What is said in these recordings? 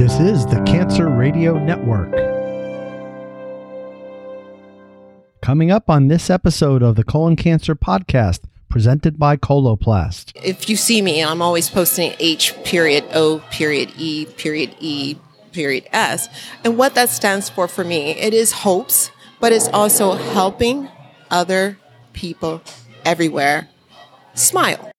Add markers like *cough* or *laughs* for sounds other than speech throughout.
This is the Cancer Radio Network. Coming up on this episode of the Colon Cancer Podcast, presented by Coloplast. If you see me, I'm always posting H period O period E period E period S. And what that stands for for me, it is hopes, but it's also helping other people everywhere smile.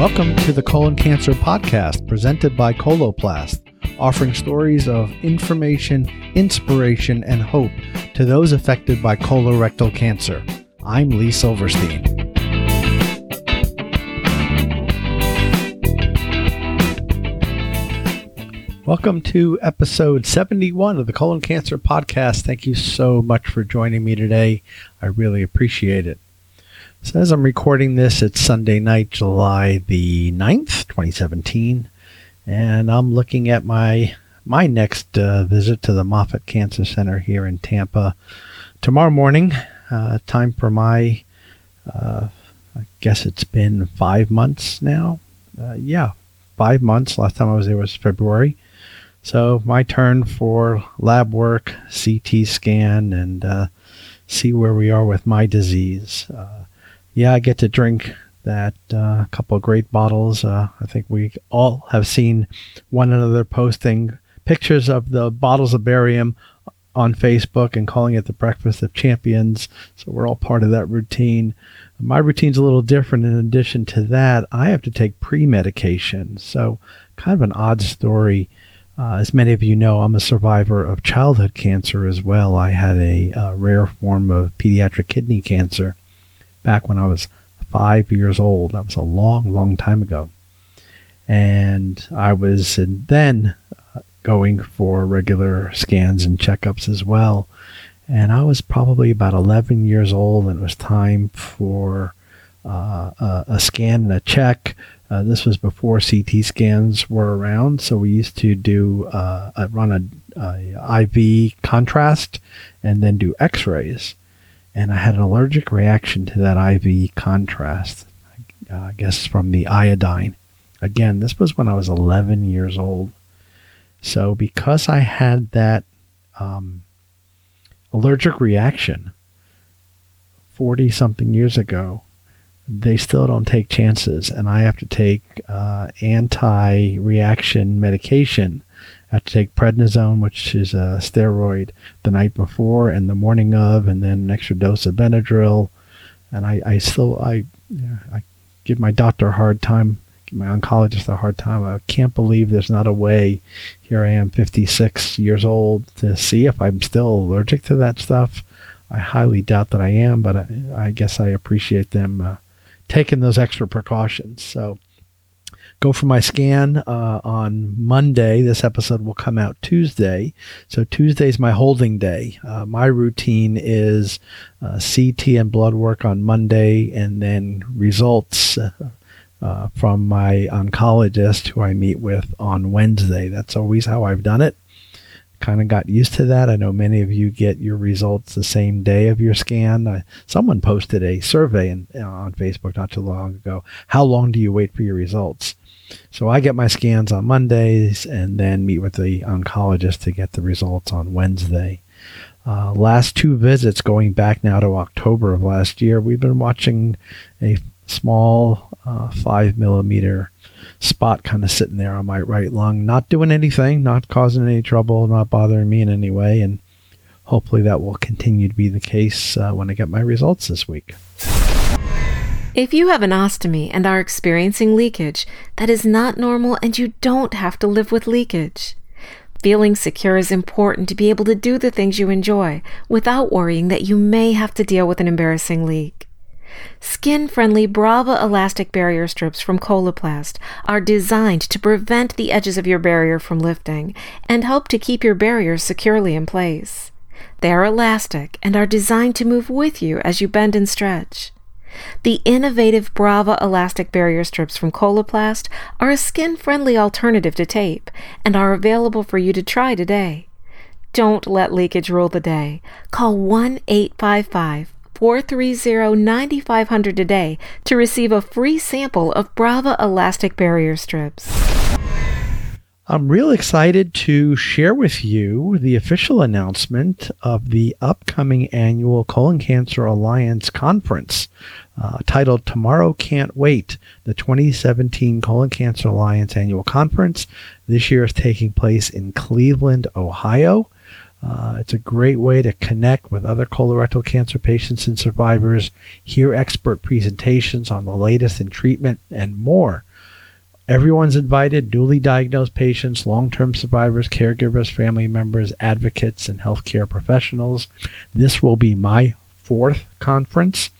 Welcome to the Colon Cancer Podcast, presented by Coloplast, offering stories of information, inspiration, and hope to those affected by colorectal cancer. I'm Lee Silverstein. Welcome to episode 71 of the Colon Cancer Podcast. Thank you so much for joining me today. I really appreciate it. So, as I'm recording this, it's Sunday night, July the 9th, 2017, and I'm looking at my my next uh, visit to the Moffitt Cancer Center here in Tampa tomorrow morning. Uh, time for my, uh, I guess it's been five months now. Uh, yeah, five months. Last time I was there was February. So, my turn for lab work, CT scan, and uh, see where we are with my disease. Uh, yeah, I get to drink that uh, couple great bottles. Uh, I think we all have seen one another posting pictures of the bottles of barium on Facebook and calling it the breakfast of champions. So we're all part of that routine. My routine's a little different. In addition to that, I have to take pre medication. So, kind of an odd story. Uh, as many of you know, I'm a survivor of childhood cancer as well. I had a, a rare form of pediatric kidney cancer back when I was five years old. That was a long, long time ago. And I was then uh, going for regular scans and checkups as well. And I was probably about 11 years old, and it was time for uh, a, scan and a check. Uh, this was before CT scans were around, so we used to do uh, run a, a IV contrast and then do X-rays and I had an allergic reaction to that IV contrast. I guess from the iodine. Again, this was when I was 11 years old. So because I had that um, allergic reaction 40 something years ago, they still don't take chances, and I have to take uh, anti reaction medication I have to take prednisone, which is a steroid, the night before and the morning of, and then an extra dose of Benadryl. And I, I still, I, I give my doctor a hard time, give my oncologist a hard time. I can't believe there's not a way. Here I am, 56 years old, to see if I'm still allergic to that stuff. I highly doubt that I am, but I, I guess I appreciate them uh, taking those extra precautions. So go for my scan uh, on Monday. This episode will come out Tuesday. So Tuesday is my holding day. Uh, my routine is uh, CT and blood work on Monday, and then results. Uh, uh, from my oncologist who I meet with on Wednesday. That's always how I've done it kind of got used to that. I know many of you get your results the same day of your scan. Someone posted a survey in, on Facebook not too long ago. How long do you wait for your results? So I get my scans on Mondays and then meet with the oncologist to get the results on Wednesday. Uh, last two visits, going back now to October of last year, we've been watching a small uh, five millimeter spot kind of sitting there on my right lung, not doing anything, not causing any trouble, not bothering me in any way, and hopefully that will continue to be the case uh, when I get my results this week. If you have an ostomy and are experiencing leakage, that is not normal and you don't have to live with leakage. Feeling secure is important to be able to do the things you enjoy without worrying that you may have to deal with an embarrassing leak. Skin friendly Brava elastic barrier strips from Coloplast are designed to prevent the edges of your barrier from lifting and help to keep your barrier securely in place. They are elastic and are designed to move with you as you bend and stretch. The innovative Brava elastic barrier strips from Coloplast are a skin friendly alternative to tape and are available for you to try today. Don't let leakage rule the day. Call 1 855 430 9500 today to receive a free sample of Brava elastic barrier strips. I'm real excited to share with you the official announcement of the upcoming annual Colon Cancer Alliance Conference uh, titled Tomorrow Can't Wait, the 2017 Colon Cancer Alliance Annual Conference. This year is taking place in Cleveland, Ohio. Uh, it's a great way to connect with other colorectal cancer patients and survivors, hear expert presentations on the latest in treatment, and more. Everyone's invited newly diagnosed patients, long term survivors, caregivers, family members, advocates, and healthcare professionals. This will be my fourth conference.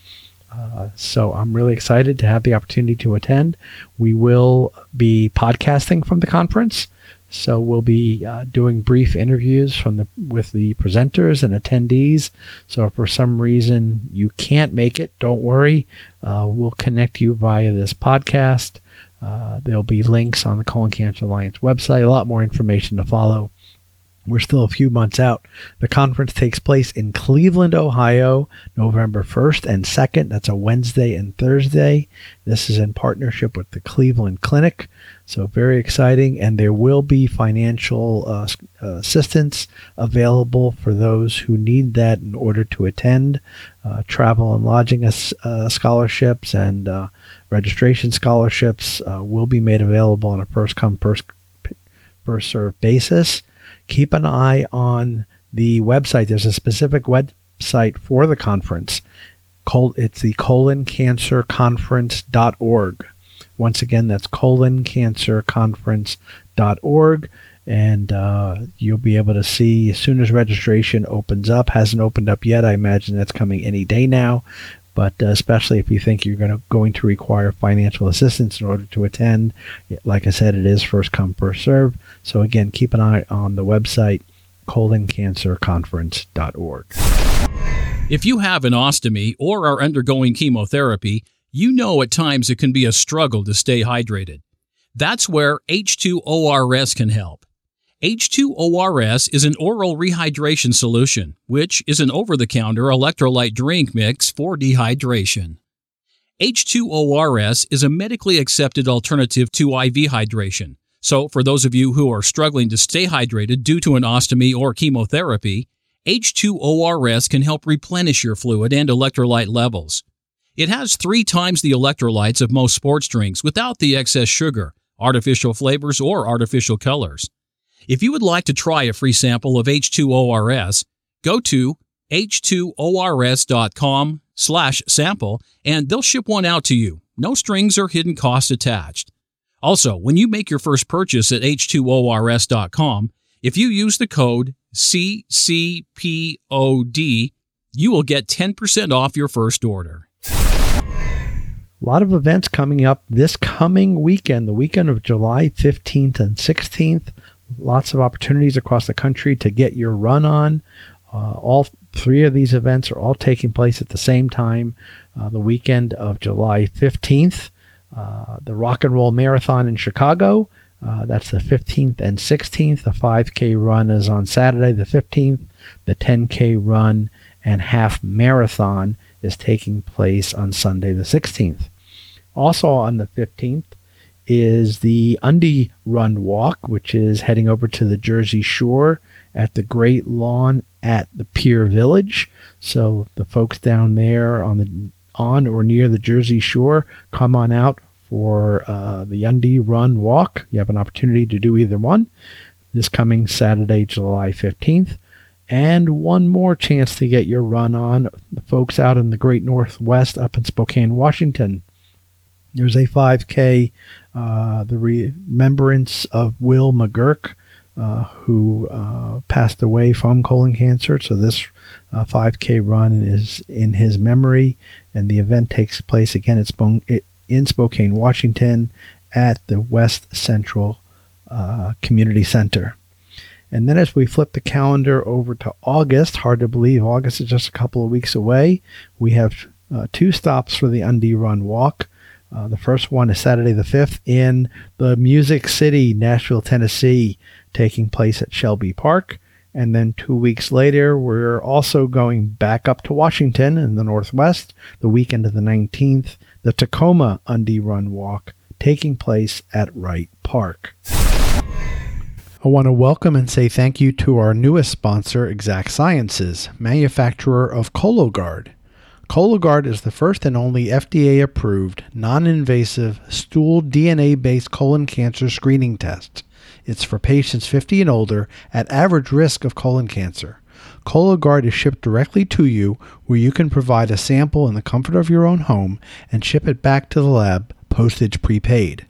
Uh, so I'm really excited to have the opportunity to attend. We will be podcasting from the conference. So we'll be uh, doing brief interviews from the with the presenters and attendees. So if for some reason you can't make it, don't worry. Uh, we'll connect you via this podcast. Uh, there'll be links on the Colon Cancer Alliance website, a lot more information to follow. We're still a few months out. The conference takes place in Cleveland, Ohio, November 1st and 2nd. That's a Wednesday and Thursday. This is in partnership with the Cleveland Clinic. So, very exciting. And there will be financial uh, uh assistance available for those who need that in order to attend. Uh, travel and lodging uh, scholarships and uh, registration scholarships uh, will be made available on a first come, first, first served basis keep an eye on the website. There's a specific website for the conference. It's the coloncancerconference.org. Once again, that's coloncancerconference.org. And uh, you'll be able to see as soon as registration opens up. Hasn't opened up yet. I imagine that's coming any day now but uh, especially if you think you're going to going to require financial assistance in order to attend like i said it is first come first serve so again keep an eye on the website coloncancerconference.org if you have an ostomy or are undergoing chemotherapy you know at times it can be a struggle to stay hydrated. That's where h2ors can help H2ORS is an oral rehydration solution, which is an over the counter electrolyte drink mix for dehydration. H2ORS is a medically accepted alternative to IV hydration. So, for those of you who are struggling to stay hydrated due to an ostomy or chemotherapy, H2ORS can help replenish your fluid and electrolyte levels. It has three times the electrolytes of most sports drinks without the excess sugar, artificial flavors, or artificial colors. If you would like to try a free sample of H2ORS, go to h2ors.com slash sample and they'll ship one out to you. No strings or hidden costs attached. Also, when you make your first purchase at h2ors.com, if you use the code CCPOD, you will get 10% off your first order. A lot of events coming up this coming weekend, the weekend of July 15th and 16th lots of opportunities across the country to get your run on. Uh, all three of these events are all taking place at the same time uh, the weekend of July 15th. Uh, the Rock and Roll Marathon in Chicago. Uh, that's the 15th and 16th. The 5K run is on Saturday, the 15th. The 10K run and half marathon is taking place on Sunday, the 16th. Also on the 15th, is the Undy Run Walk, which is heading over to the Jersey Shore at the Great Lawn at the Pier Village. So the folks down there on the on or near the Jersey Shore, come on out for uh, the Undy Run Walk. You have an opportunity to do either one this coming Saturday, July 15th. And one more chance to get your run on. The folks out in the Great Northwest up in Spokane, Washington. There's a 5K uh, the remembrance of Will McGurk, uh, who uh, passed away from colon cancer. So this 5K run is in his memory, and the event takes place again at in Spokane, Washington, at the West Central Community Center. And then as we flip the calendar over to August, hard to believe August is just a couple of weeks away, we have uh, two stops for the Undy Run Walk. Uh, the first one is Saturday the 5th in the Music City, Nashville, Tennessee, taking place at Shelby Park. And then two weeks later, we're also going back up to Washington in the Northwest, the weekend of the 19th, the Tacoma Undy Run Walk taking place at Wright Park. I want to welcome and say thank you to our newest sponsor, Exact Sciences, manufacturer of Cologuard. Cologuard is the first and only FDA approved, non invasive, stool DNA based colon cancer screening test. It's for patients 50 and older at average risk of colon cancer. Cologuard is shipped directly to you, where you can provide a sample in the comfort of your own home and ship it back to the lab, postage prepaid.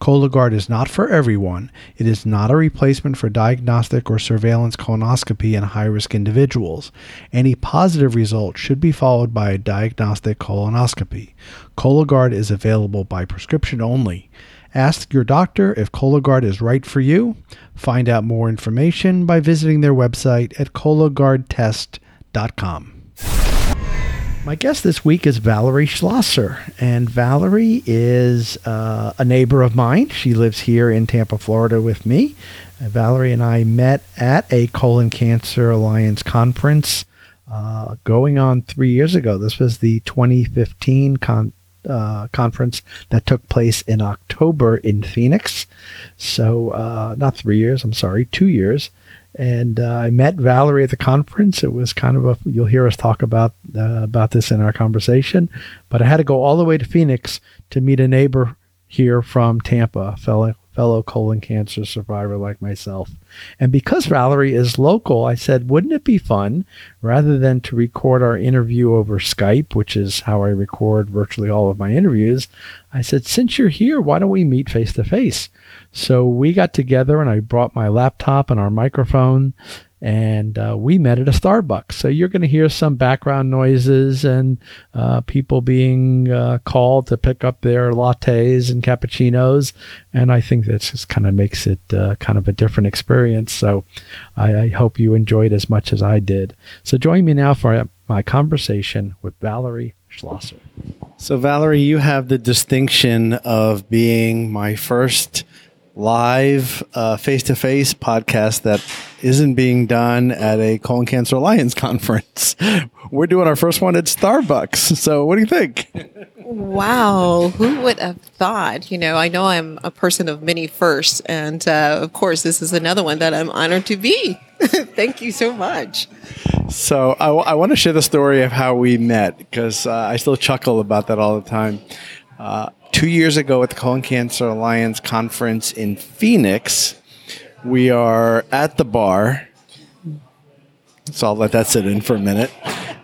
Cologuard is not for everyone. It is not a replacement for diagnostic or surveillance colonoscopy in high risk individuals. Any positive result should be followed by a diagnostic colonoscopy. Cologuard is available by prescription only. Ask your doctor if Cologuard is right for you. Find out more information by visiting their website at cologuardtest.com. My guest this week is Valerie Schlosser, and Valerie is uh, a neighbor of mine. She lives here in Tampa, Florida, with me. Uh, Valerie and I met at a Colon Cancer Alliance conference uh, going on three years ago. This was the 2015 con- uh, conference that took place in October in Phoenix. So, uh, not three years, I'm sorry, two years and uh, I met Valerie at the conference. It was kind of a you'll hear us talk about uh, about this in our conversation, but I had to go all the way to Phoenix to meet a neighbor here from Tampa, fellow fellow colon cancer survivor like myself. And because Valerie is local, I said, wouldn't it be fun rather than to record our interview over Skype, which is how I record virtually all of my interviews? I said, since you're here, why don't we meet face to face? So we got together and I brought my laptop and our microphone and uh, we met at a Starbucks. So you're going to hear some background noises and uh, people being uh, called to pick up their lattes and cappuccinos. And I think that just kind of makes it uh, kind of a different experience. So I, I hope you enjoyed as much as I did. So join me now for my conversation with Valerie Schlosser. So, Valerie, you have the distinction of being my first live face to face podcast that isn't being done at a colon cancer alliance *laughs* conference. We're doing our first one at starbucks. So what do you think? Wow who would have thought? You know i know i'm a person of many firsts and uh, of course this is another one that i'm honored to be. *laughs* Thank you so much. So I, w- I want to share the story of how we met because uh, i still chuckle about that all the time. Uh, two years ago at the Colon Cancer Alliance conference in Phoenix. We are at the bar. So I'll let that sit in for a minute.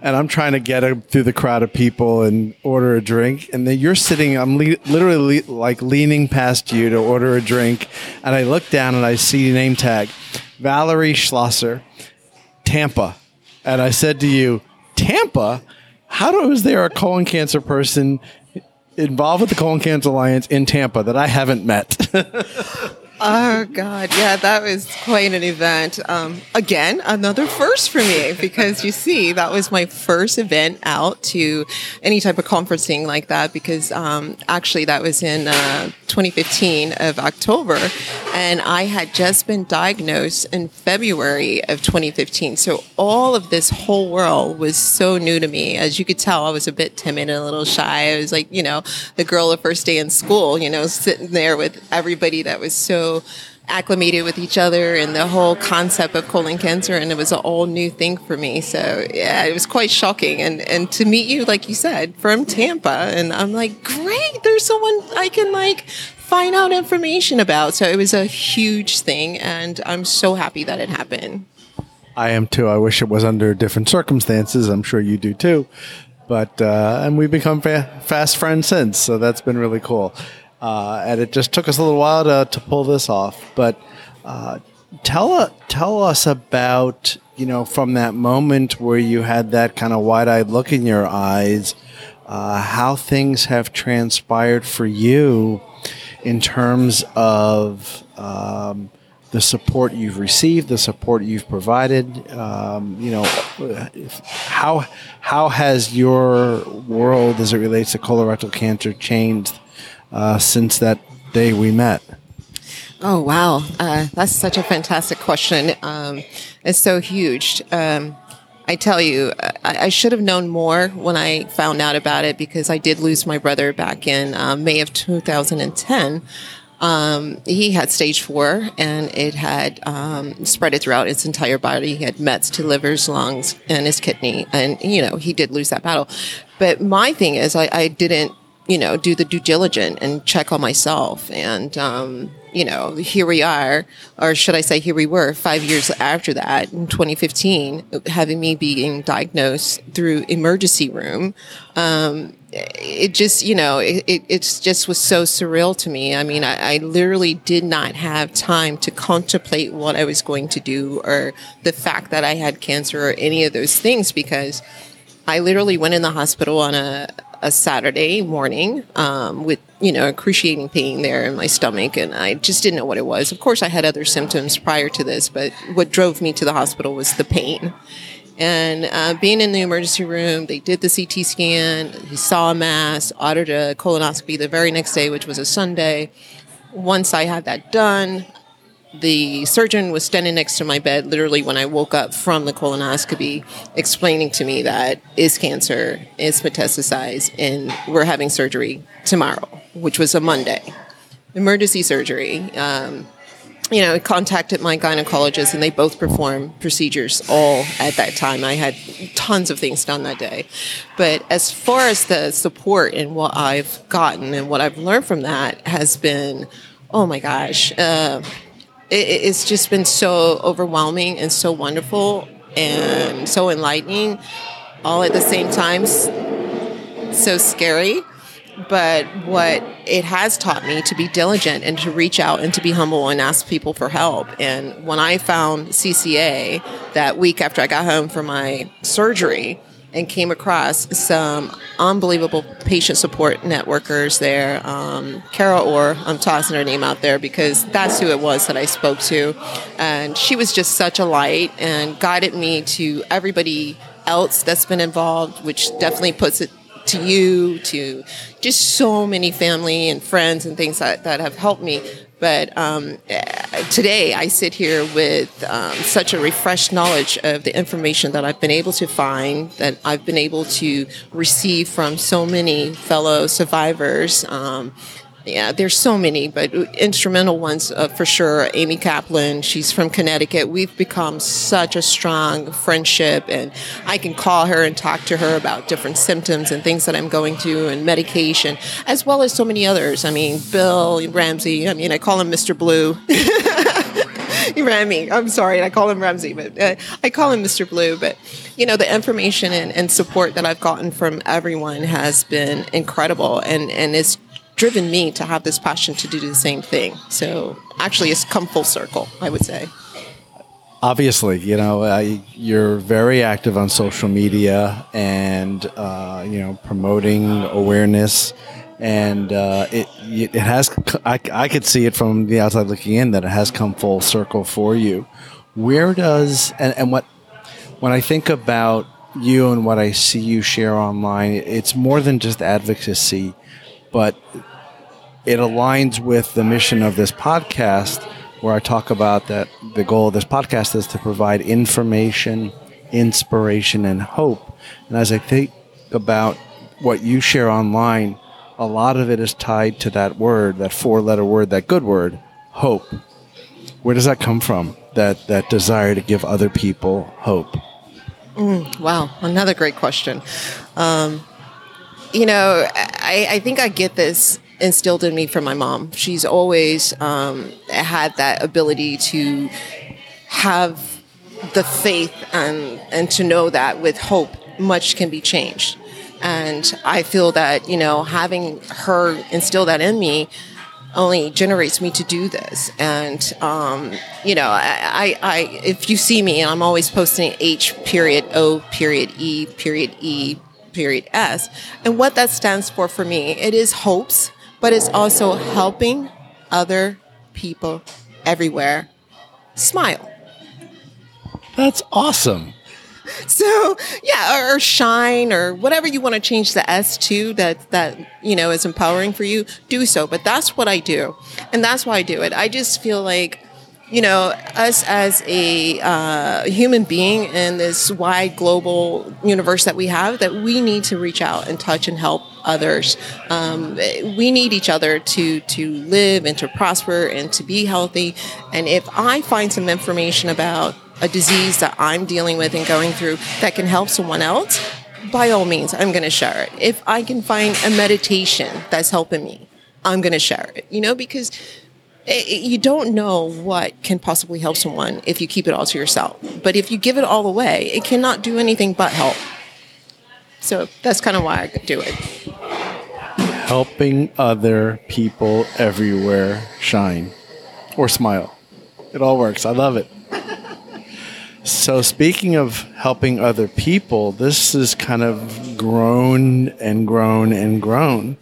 And I'm trying to get through the crowd of people and order a drink. And then you're sitting, I'm le- literally le- like leaning past you to order a drink. And I look down and I see your name tag Valerie Schlosser, Tampa. And I said to you, Tampa? How do, is there a colon cancer person involved with the Colon Cancer Alliance in Tampa that I haven't met. *laughs* Oh God, yeah, that was quite an event. Um, again, another first for me because you see, that was my first event out to any type of conferencing like that. Because um, actually, that was in uh, 2015 of October, and I had just been diagnosed in February of 2015. So all of this whole world was so new to me. As you could tell, I was a bit timid and a little shy. I was like, you know, the girl the first day in school, you know, sitting there with everybody that was so acclimated with each other and the whole concept of colon cancer and it was an all new thing for me. So yeah it was quite shocking. And and to meet you like you said from tampa and i'm like great there's someone i can like find out information about. So it was a huge thing and i'm so happy that it happened. I am too. I wish it was under different circumstances. I'm sure you do too. But uh, and we've become fa- fast friends since so that's been really cool uh, and it just took us a little while to, to pull this off. But uh, tell uh, tell us about you know from that moment where you had that kind of wide eyed look in your eyes, uh, how things have transpired for you in terms of. Um, the support you've received, the support you've provided. Um, you know, how how has your world, as it relates to colorectal cancer, changed uh, since that day we met? Oh, wow. Uh, that's such a fantastic question. Um, it's so huge. Um, I tell you, I, I, should have known more when I found out about it because I did lose my brother back in uh, May of 2010. Um, he had stage four and it had um, spread it throughout its entire body. He had Mets to livers, lungs, and his kidney. And, you know, he did lose that battle. But my thing is, I, I didn't, you know, do the due diligence and check on myself. And, um, you know, here we are, or should I say, here we were five years after that in 2015, having me being diagnosed through emergency room. Um, it just, you know, it, it it's just was so surreal to me. I mean, I, I literally did not have time to contemplate what I was going to do or the fact that I had cancer or any of those things because I literally went in the hospital on a, a Saturday morning um, with, you know, excruciating pain there in my stomach. And I just didn't know what it was. Of course, I had other symptoms prior to this, but what drove me to the hospital was the pain. And uh, being in the emergency room, they did the CT scan. He saw a mass, ordered a colonoscopy the very next day, which was a Sunday. Once I had that done, the surgeon was standing next to my bed literally when I woke up from the colonoscopy, explaining to me that is cancer, is metastasized, and we're having surgery tomorrow, which was a Monday. Emergency surgery. Um, you know, contacted my gynecologist and they both performed procedures all at that time. I had tons of things done that day. But as far as the support and what I've gotten and what I've learned from that has been, oh my gosh, uh, it, it's just been so overwhelming and so wonderful and so enlightening all at the same time. So scary but what it has taught me to be diligent and to reach out and to be humble and ask people for help. And when I found CCA that week after I got home from my surgery and came across some unbelievable patient support networkers there, um, Carol Orr, I'm tossing her name out there because that's who it was that I spoke to. And she was just such a light and guided me to everybody else that's been involved, which definitely puts it to you, to just so many family and friends and things that, that have helped me. But um, today I sit here with um, such a refreshed knowledge of the information that I've been able to find, that I've been able to receive from so many fellow survivors. Um, yeah, there's so many, but instrumental ones uh, for sure. Amy Kaplan, she's from Connecticut. We've become such a strong friendship, and I can call her and talk to her about different symptoms and things that I'm going through and medication, as well as so many others. I mean, Bill Ramsey. I mean, I call him Mr. Blue. *laughs* Rami. I'm sorry, I call him Ramsey, but uh, I call him Mr. Blue. But you know, the information and, and, support that I've gotten from everyone has been incredible, and and it's driven me to have this passion to do the same thing. So actually, it's come full circle, I would say. Obviously, you know, you're very active on social media and, uh, you know, promoting awareness. And uh, it, it has, I, I could see it from the outside looking in that it has come full circle for you. Where does, and, and what, when I think about you and what I see you share online, it's more than just advocacy but it aligns with the mission of this podcast where I talk about that the goal of this podcast is to provide information, inspiration, and hope. And as I think about what you share online, a lot of it is tied to that word, that four letter word, that good word, hope. Where does that come from? That, that desire to give other people hope? Mm, wow, another great question. Um, you know, I, I think I get this instilled in me from my mom. She's always um, had that ability to have the faith and and to know that with hope, much can be changed. And I feel that you know having her instill that in me only generates me to do this. And um, you know, I, I, if you see me, I'm always posting H period O period E period E period S. And what that stands for for me, it is hopes, but it's also helping other people everywhere smile. That's awesome. *laughs* so yeah, or, or, shine or whatever you want to change the S to that that you know is empowering for you. Do so. But that's what I do, and that's why I do it. I just feel like you know, us as a uh, human being in this wide global universe that we have, that we need to reach out and touch and help others. Um, we need each other to to live and to prosper and to be healthy. And if I find some information about a disease that I'm dealing with and going through that can help someone else, by all means, I'm going to share it. If I can find a meditation that's helping me, I'm going to share it. You know, because you don't know what can possibly help someone if you keep it all to yourself. But if you give it all away, it cannot do anything but help. So that's kind of why I do it. Helping other people everywhere shine or smile. It all works. I love it. So, speaking of helping other people, this has kind of grown and grown and grown.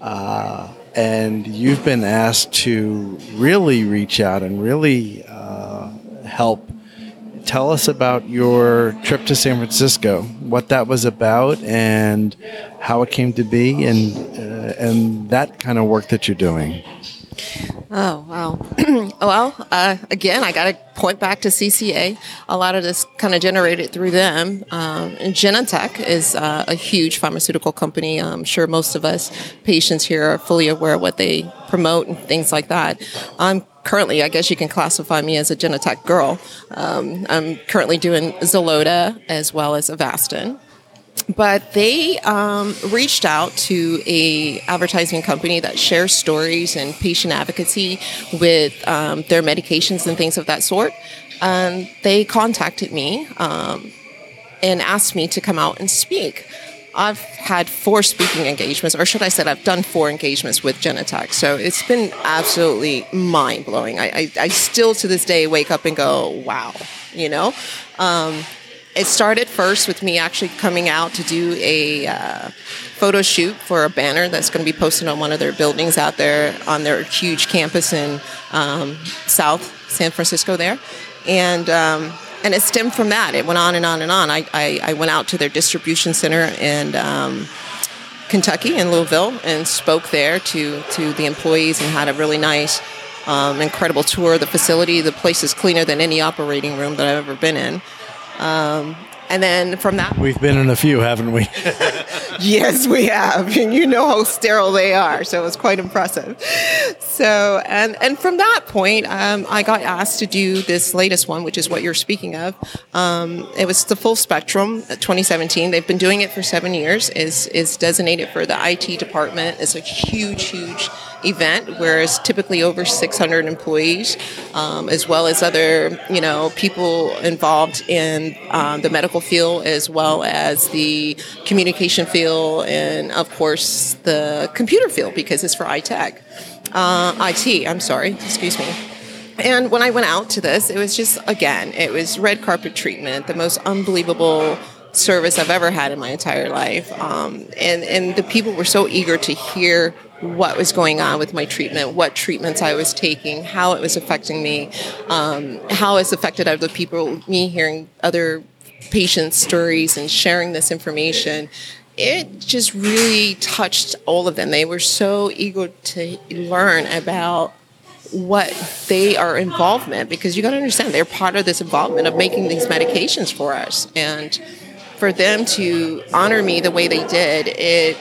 Uh, and you've been asked to really reach out and really uh, help. Tell us about your trip to San Francisco, what that was about, and how it came to be, and uh, and that kind of work that you're doing. Oh, wow. *clears throat* well, uh, again, I got to point back to CCA. A lot of this kind of generated through them. Um, Genentech is uh, a huge pharmaceutical company. I'm sure most of us patients here are fully aware of what they promote and things like that. I'm currently, I guess you can classify me as a Genentech girl. Um, I'm currently doing Xeloda as well as Avastin but they um, reached out to a advertising company that shares stories and patient advocacy with um, their medications and things of that sort. And they contacted me um, and asked me to come out and speak. I've had four speaking engagements, or should I say, I've done four engagements with Genentech. So it's been absolutely mind blowing. I, I, I, still to this day wake up and go, wow, you know? Um, it started first with me actually coming out to do a uh, photo shoot for a banner that's going to be posted on one of their buildings out there on their huge campus in um, South San Francisco there, and um, and it stemmed from that. It went on and on and on. I, I, I went out to their distribution center in um, Kentucky in Louisville and spoke there to to the employees and had a really nice. Um, incredible tour of the facility. The place is cleaner than any operating room that I've ever been in. Um, and then from that, we've been in a few, haven't we? *laughs* yes, we have, and *laughs* you know how sterile they are. So it was quite impressive. So and and from that point, um, I got asked to do this latest one, which is what you're speaking of. Um, it was the full spectrum, uh, 2017. They've been doing it for seven years. is is designated for the IT department. It's a huge, huge event, where it's typically over 600 employees, um, as well as other, you know, people involved in um, the medical field, as well as the communication field, and of course the computer field because it's for iTech, uh, IT. I'm sorry, excuse me. And when I went out to this, it was just again, it was red carpet treatment, the most unbelievable service I've ever had in my entire life. Um, and, and the people were so eager to hear what was going on with my treatment, what treatments I was taking, how it was affecting me, um, how it's affected other people, me hearing other patients' stories and sharing this information. It just really touched all of them. They were so eager to learn about what they are involvement because you got to understand they're part of this involvement of making these medications for us and for them to honor me the way they did it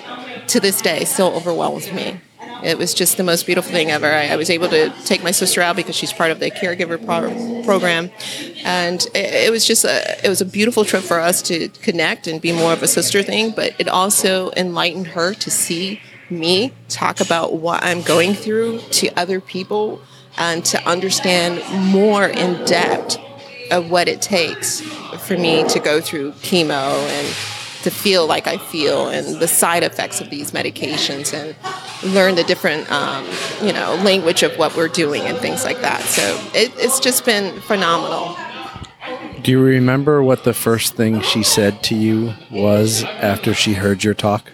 to this day still overwhelms me. It was just the most beautiful thing ever. I, I was able to take my sister out because she's part of the caregiver pro- program, and it, it, was just a it was a beautiful trip for us to connect and be more of a sister thing. But it also enlightened her to see me talk about what I'm going through to other people and to understand more in depth of what it takes for me to go through chemo and to feel like I feel and the side effects of these medications and learn the different, um, you know, language of what we're doing and things like that. So it, it's just been phenomenal. Do you remember what the first thing she said to you was after she heard your talk?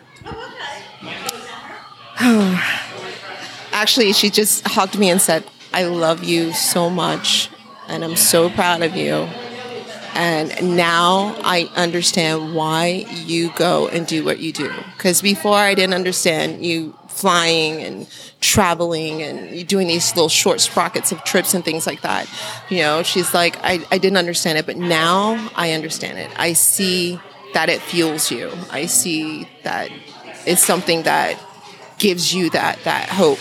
*sighs* Actually, she just hugged me and said, I love you so much and I'm so proud of you And now I understand why you go and do what you do. Because before I didn't understand you flying and traveling and doing these little short sprockets of trips and things like that. You know, she's like, I, I didn't understand it, but now I understand it. I see that it fuels you. I see that it's something that gives you that that hope.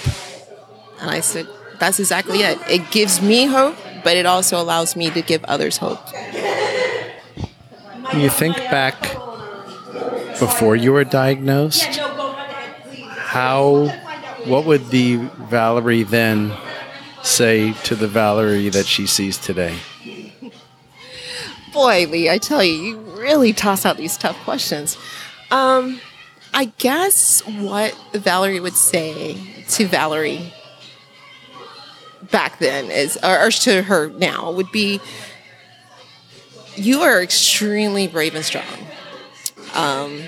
And I said, that's exactly it. It gives me hope, but it also allows me to give others hope. You think back before you were diagnosed, how, what would the Valerie then say to the Valerie that she sees today? Boy, Lee, I tell you, you really toss out these tough questions. Um, I guess what Valerie would say to Valerie back then is, or, or to her now, would be, "You are extremely brave and strong." Um,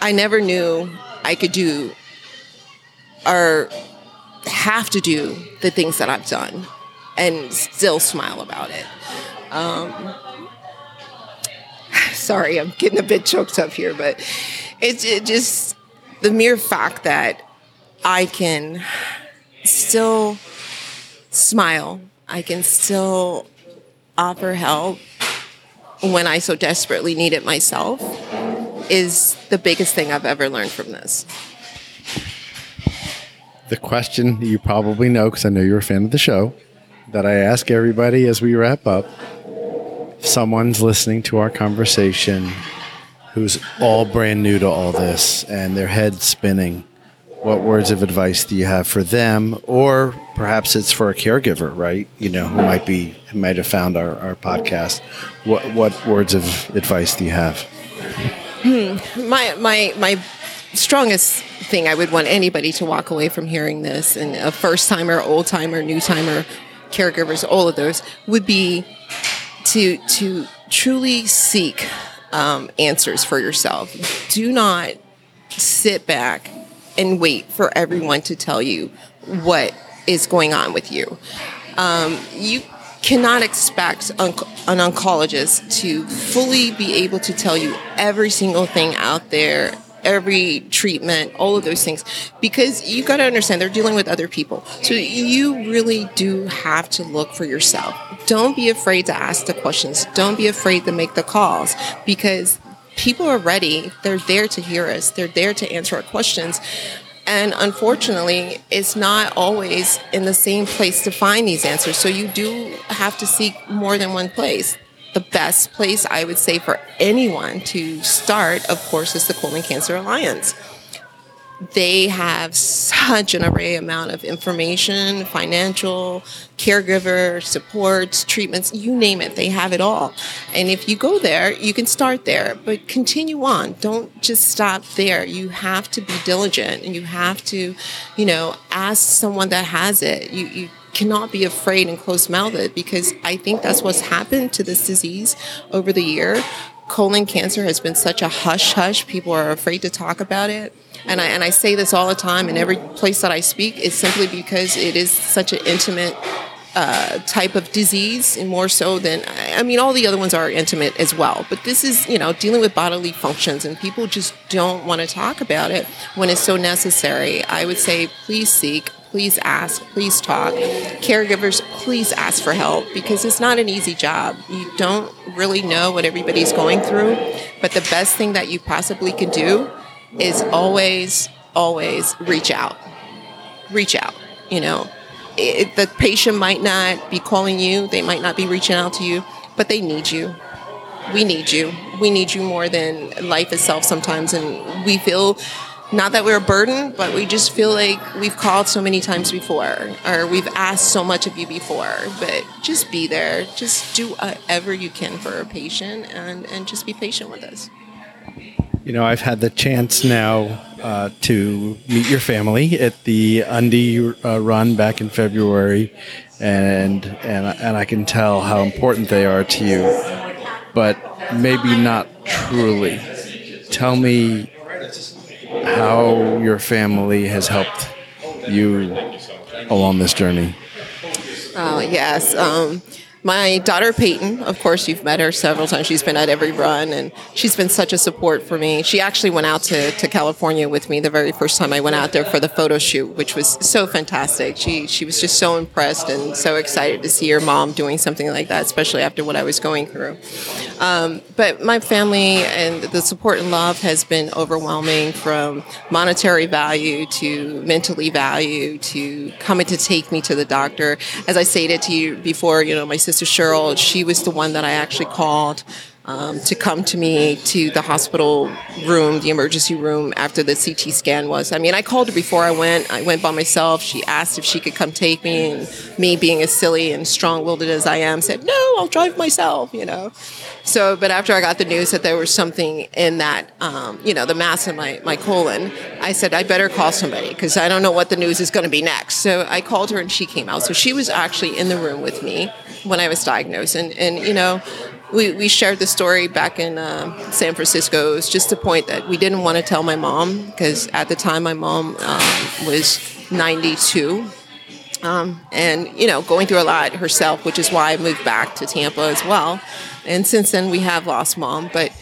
I never knew I could do or have to do the things that I've done and still smile about it. Um, *sighs* sorry, I'm getting a bit choked up here, but it's it just the mere fact that I can still smile, I can still offer help when I so desperately need it myself is the biggest thing I've ever learned from this. The question you probably know, because I know you're a fan of the show, that I ask everybody as we wrap up if someone's listening to our conversation who's all brand new to all this and their head spinning, what words of advice do you have for them? Or perhaps it's for a caregiver, right? You know, who might be, might have found our, our podcast. What, what words of advice do you have? my my my strongest thing I would want anybody to walk away from hearing this, and a first timer, old timer, new timer, caregivers, all of those would be to to truly seek um, answers for yourself. Do not sit back and wait for everyone to tell you what is going on with you. Um, you cannot expect an oncologist to fully be able to tell you every single thing out there every treatment all of those things because you've got to understand they're dealing with other people. So you really do have to look for yourself. Don't be afraid to ask the questions. Don't be afraid to make the calls because people are ready they're there to hear us they're there to answer our questions and unfortunately, it's not always in the same place to find these answers. So you do have to seek more than one place. The best place I would say for anyone to start, of course, is the Colon Cancer Alliance they have such an array amount of information, financial, caregiver, supports, treatments, you name it, they have it all. And if you go there, you can start there, but continue on. Don't just stop there. You have to be diligent and you have to, you know, ask someone that has it. You, you cannot be afraid and close mouthed because I think that's what's happened to this disease over the year. Colon cancer has been such a hush hush. People are afraid to talk about it and I, and I say this all the time in every place that I speak, is simply because it is such an intimate uh, type of disease, and more so than I mean, all the other ones are intimate as well. But this is, you know, dealing with bodily functions, and people just don't want to talk about it when it's so necessary. I would say, please seek, please ask, please talk. Caregivers, please ask for help because it's not an easy job. You don't really know what everybody's going through, but the best thing that you possibly can do is always, always reach out. Reach out. You know, it, the patient might not be calling you, they might not be reaching out to you, but they need you. We need you. We need you more than life itself sometimes. And we feel not that we're a burden, but we just feel like we've called so many times before, or we've asked so much of you before. But just be there. Just do whatever you can for a patient and, and just be patient with us. You know, I've had the chance now uh, to meet your family at the Undy uh, run back in February, and and and I can tell how important they are to you, but maybe not truly. Tell me how your family has helped you along this journey. Oh yes. Um, my daughter Peyton, of course, you've met her several times. She's been at every run, and she's been such a support for me. She actually went out to, to California with me the very first time I went out there for the photo shoot, which was so fantastic. She she was just so impressed and so excited to see her mom doing something like that, especially after what I was going through. Um, but my family and the support and love has been overwhelming, from monetary value to mentally value to coming to take me to the doctor. As I stated to you before, you know, my sister Cheryl, she was the one that I actually called um, to come to me to the hospital room, the emergency room after the CT scan was. I mean, I called her before I went. I went by myself. She asked if she could come take me, and me being as silly and strong-willed as I am, said, "No, I'll drive myself." You know. So, but after I got the news that there was something in that, um, you know, the mass in my, my colon, I said, I better call somebody because I don't know what the news is going to be next. So I called her and she came out. So she was actually in the room with me when I was diagnosed. And, and you know, we, we shared the story back in uh, San Francisco. It was just a point that we didn't want to tell my mom because at the time my mom um, was 92. Um, and, you know, going through a lot herself, which is why I moved back to Tampa as well. And since then, we have lost mom. But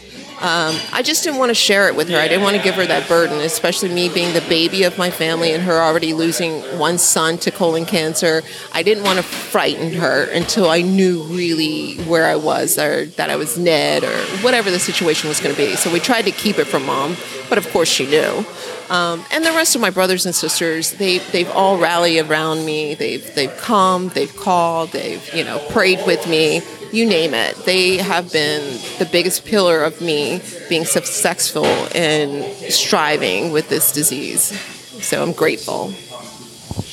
um, I just didn't want to share it with her. I didn't want to give her that burden, especially me being the baby of my family and her already losing one son to colon cancer. I didn't want to frighten her until I knew really where I was or that I was Ned or whatever the situation was going to be. So we tried to keep it from mom, but of course she knew. Um, and the rest of my brothers and sisters, they they've all rallied around me. They've they've come, they've called, they've you know prayed with me you name it. They have been the biggest pillar of me being successful in striving with this disease. So I'm grateful.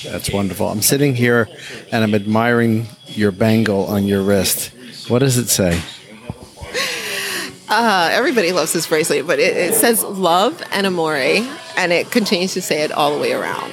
That's wonderful. I'm sitting here and I'm admiring your bangle on your wrist. What does it say? Uh, everybody loves this bracelet, but it, it says love and amore, and it continues to say it all the way around.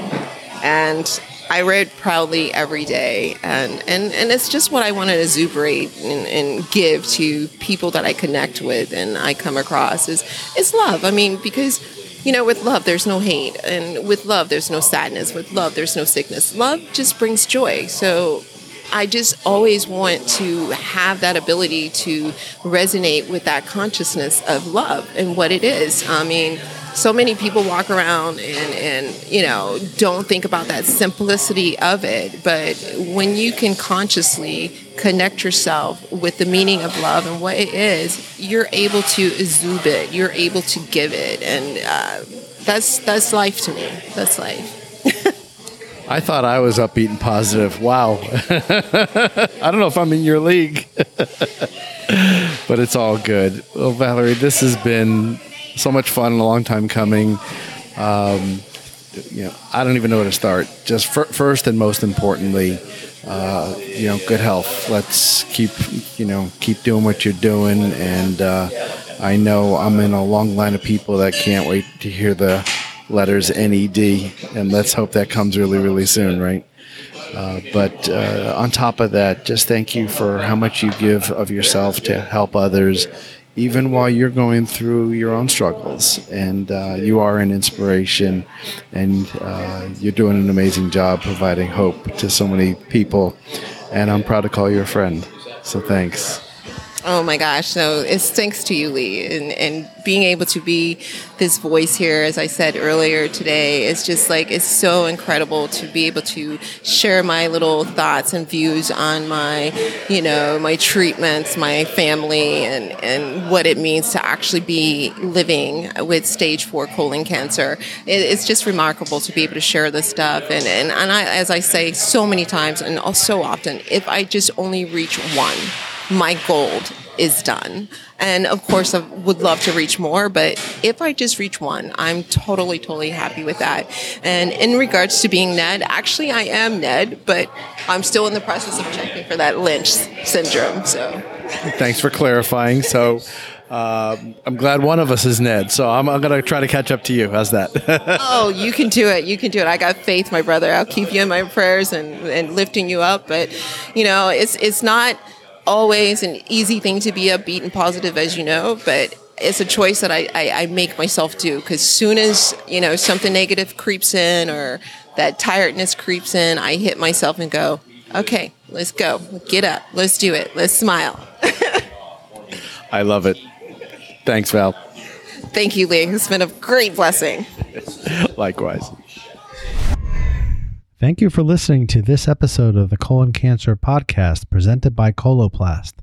And I it proudly every day, and, and, and it's just what I want to exuberate and, and give to people that I connect with and I come across is is love. I mean, because you know, with love, there's no hate, and with love, there's no sadness. With love, there's no sickness. Love just brings joy. So I just always want to have that ability to resonate with that consciousness of love and what it is. I mean, so many people walk around and, and you know don't think about that simplicity of it but when you can consciously connect yourself with the meaning of love and what it is you're able to exude it you're able to give it and uh, that's that's life to me that's life *laughs* I thought I was upbeat and positive. Wow. *laughs* I don't know if I'm in your league, *laughs* but it's all good. Well, Valerie, this has been so much fun, and a long time coming. Um, you know, I don't even know where to start. Just first and most importantly, uh, you know, good health. Let's keep, you know, keep doing what you're doing. And uh, I know I'm in a long line of people that can't wait to hear the letters NED, and let's hope that comes really, really soon, right? Uh, but uh, on top of that, just thank you for how much you give of yourself to help others even while you're going through your own struggles. And uh, you are an inspiration, and uh, you're doing an amazing job providing hope to so many people. And I'm proud to call you a friend. So thanks. Oh my gosh. So it's thanks to you, Lee. And, and being able to be this voice here, as I said earlier today, is just like, it's so incredible to be able to share my little thoughts and views on my, you know, my treatments, my family, and, and what it means to actually be living with stage four colon cancer. It, it's just remarkable to be able to share this stuff. And, and, and I, as I say so many times and so often, if I just only reach one, my gold is done. And of course, I would love to reach more, but if I just reach one, I'm totally, totally happy with that. And in regards to being Ned, actually, I am Ned, but I'm still in the process of checking for that Lynch syndrome. So, thanks for clarifying. So, uh, I'm glad one of us is Ned, so I'm, I'm going to try to catch up to you. How's that? *laughs* oh, you can do it. You can do it. I got faith, my brother. I'll keep you in my prayers and, and lifting you up. But, you know, it's, it's not always an easy thing to be upbeat and positive, as you know, but it's a choice that I, I, I make myself do because soon as you know something negative creeps in or that tiredness creeps in, I hit myself and go, Okay, let's go. Get up. Let's do it. Let's smile. I love it. Thanks, Val. Thank you, Lee. It's been a great blessing. *laughs* Likewise. Thank you for listening to this episode of the Colon Cancer Podcast presented by Coloplast.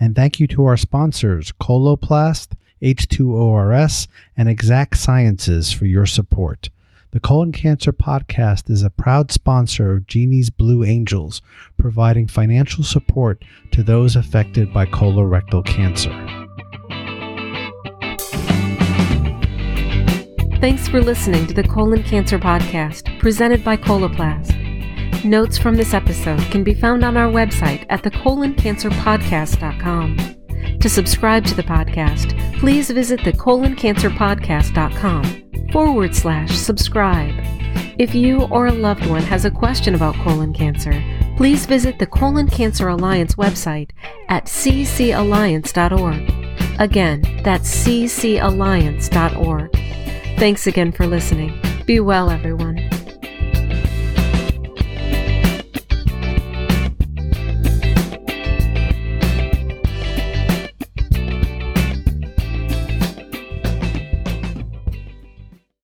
And thank you to our sponsors, Coloplast, H2ORS, and Exact Sciences for your support. The Colon Cancer Podcast is a proud sponsor of Genie's Blue Angels, providing financial support to those affected by colorectal cancer. Thanks for listening to the Colon Cancer Podcast, presented by Coloplast. Notes from this episode can be found on our website at thecoloncancerpodcast.com. To subscribe to the podcast, please visit thecoloncancerpodcast.com forward slash subscribe. If you or a loved one has a question about colon cancer, please visit the Colon Cancer Alliance website at ccalliance.org. Again, that's ccalliance.org. Thanks again for listening. Be well, everyone.